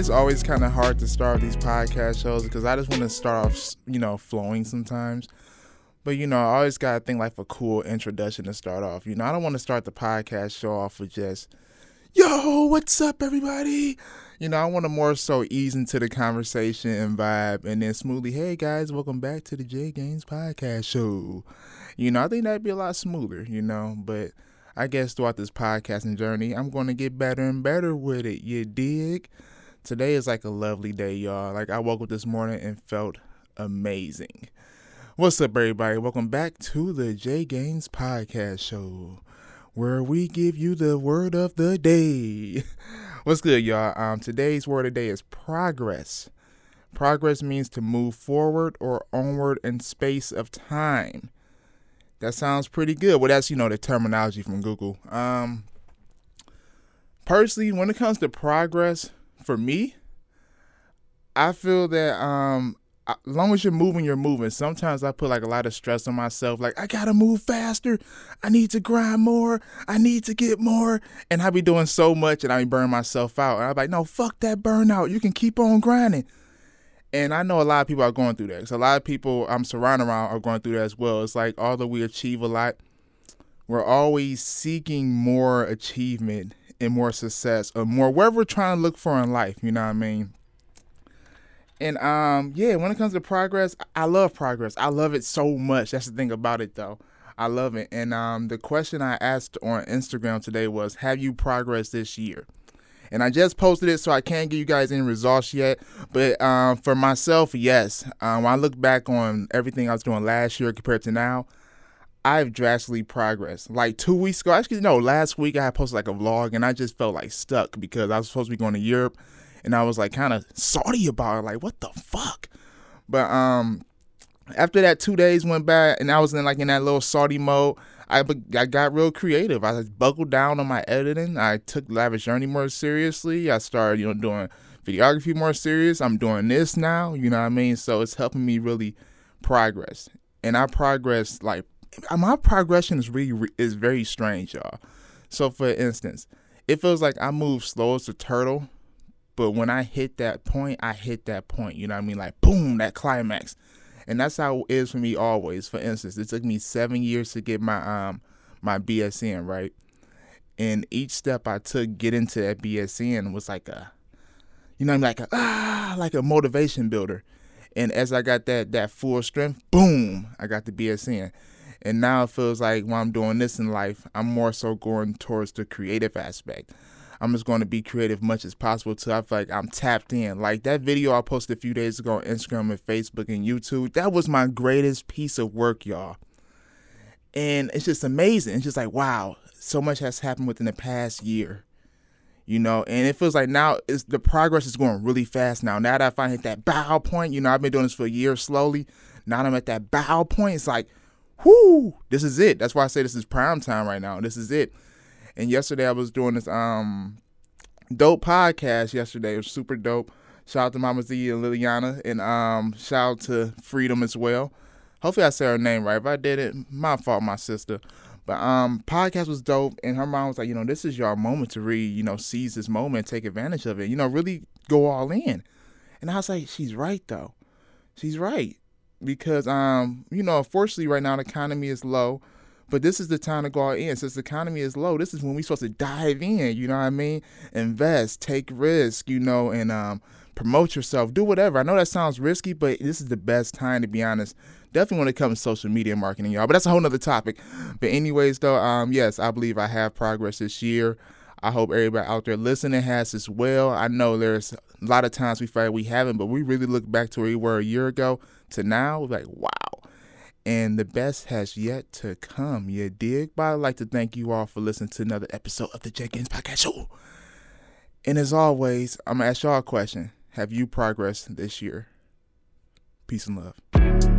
it's always kind of hard to start these podcast shows because I just want to start off, you know, flowing sometimes. But you know, I always gotta think like a cool introduction to start off. You know, I don't want to start the podcast show off with just, "Yo, what's up, everybody?" You know, I want to more so ease into the conversation and vibe, and then smoothly, "Hey guys, welcome back to the J Gaines Podcast Show." You know, I think that'd be a lot smoother. You know, but I guess throughout this podcasting journey, I'm going to get better and better with it. You dig? Today is like a lovely day, y'all. Like I woke up this morning and felt amazing. What's up, everybody? Welcome back to the J Gaines Podcast Show, where we give you the word of the day. What's good, y'all? Um, today's word of the day is progress. Progress means to move forward or onward in space of time. That sounds pretty good. Well, that's you know the terminology from Google. Um, personally, when it comes to progress, for me, I feel that um as long as you're moving, you're moving. Sometimes I put like a lot of stress on myself, like I gotta move faster, I need to grind more, I need to get more, and I be doing so much and I burning myself out. And I'm like, no, fuck that burnout. You can keep on grinding. And I know a lot of people are going through that. So a lot of people I'm surrounded around are going through that as well. It's like although we achieve a lot, we're always seeking more achievement and more success or more whatever we're trying to look for in life. You know what I mean? And um, yeah, when it comes to progress, I love progress. I love it so much. That's the thing about it, though. I love it. And um, the question I asked on Instagram today was, "Have you progressed this year?" And I just posted it, so I can't give you guys any results yet. But um, for myself, yes. Um, when I look back on everything I was doing last year compared to now, I've drastically progressed. Like two weeks ago, actually, no, last week I posted like a vlog, and I just felt like stuck because I was supposed to be going to Europe and I was like kind of salty about it, like what the fuck. But um, after that, two days went by, and I was in like in that little salty mode. I I got real creative. I buckled down on my editing. I took Lavish Journey more seriously. I started, you know, doing videography more serious. I'm doing this now. You know what I mean? So it's helping me really progress, and I progress like my progression is really is very strange, y'all. So for instance, it feels like I move slow as a turtle but when I hit that point, I hit that point. You know what I mean? Like boom, that climax. And that's how it is for me always. For instance, it took me seven years to get my um my BSN, right? And each step I took get into that BSN was like a you know, I'm like a ah, like a motivation builder. And as I got that that full strength, boom, I got the BSN. And now it feels like when I'm doing this in life, I'm more so going towards the creative aspect. I'm just going to be creative much as possible till I feel like I'm tapped in. Like that video I posted a few days ago on Instagram and Facebook and YouTube, that was my greatest piece of work, y'all. And it's just amazing. It's just like, wow, so much has happened within the past year. You know, and it feels like now is the progress is going really fast now. Now that I finally hit that bow point, you know, I've been doing this for a year slowly. Now I'm at that bow point. It's like, whoo, this is it. That's why I say this is prime time right now. This is it. And yesterday I was doing this um dope podcast yesterday. It was super dope. Shout out to Mama Z and Liliana and um shout out to Freedom as well. Hopefully I said her name right. If I did it, my fault, my sister. But um podcast was dope and her mom was like, you know, this is your moment to really, you know, seize this moment, take advantage of it, you know, really go all in. And I was like, she's right though. She's right. Because um, you know, unfortunately right now the economy is low but this is the time to go all in. Since the economy is low, this is when we're supposed to dive in, you know what I mean? Invest, take risk, you know, and um, promote yourself, do whatever. I know that sounds risky, but this is the best time to be honest. Definitely when it comes to social media marketing, y'all. But that's a whole nother topic. But anyways, though, um, yes, I believe I have progress this year. I hope everybody out there listening has as well. I know there's a lot of times we like we haven't, but we really look back to where we were a year ago to now, like, wow, and the best has yet to come. You dig? But I'd like to thank you all for listening to another episode of the J Gaines Podcast Show. And as always, I'm gonna ask y'all a question: Have you progressed this year? Peace and love.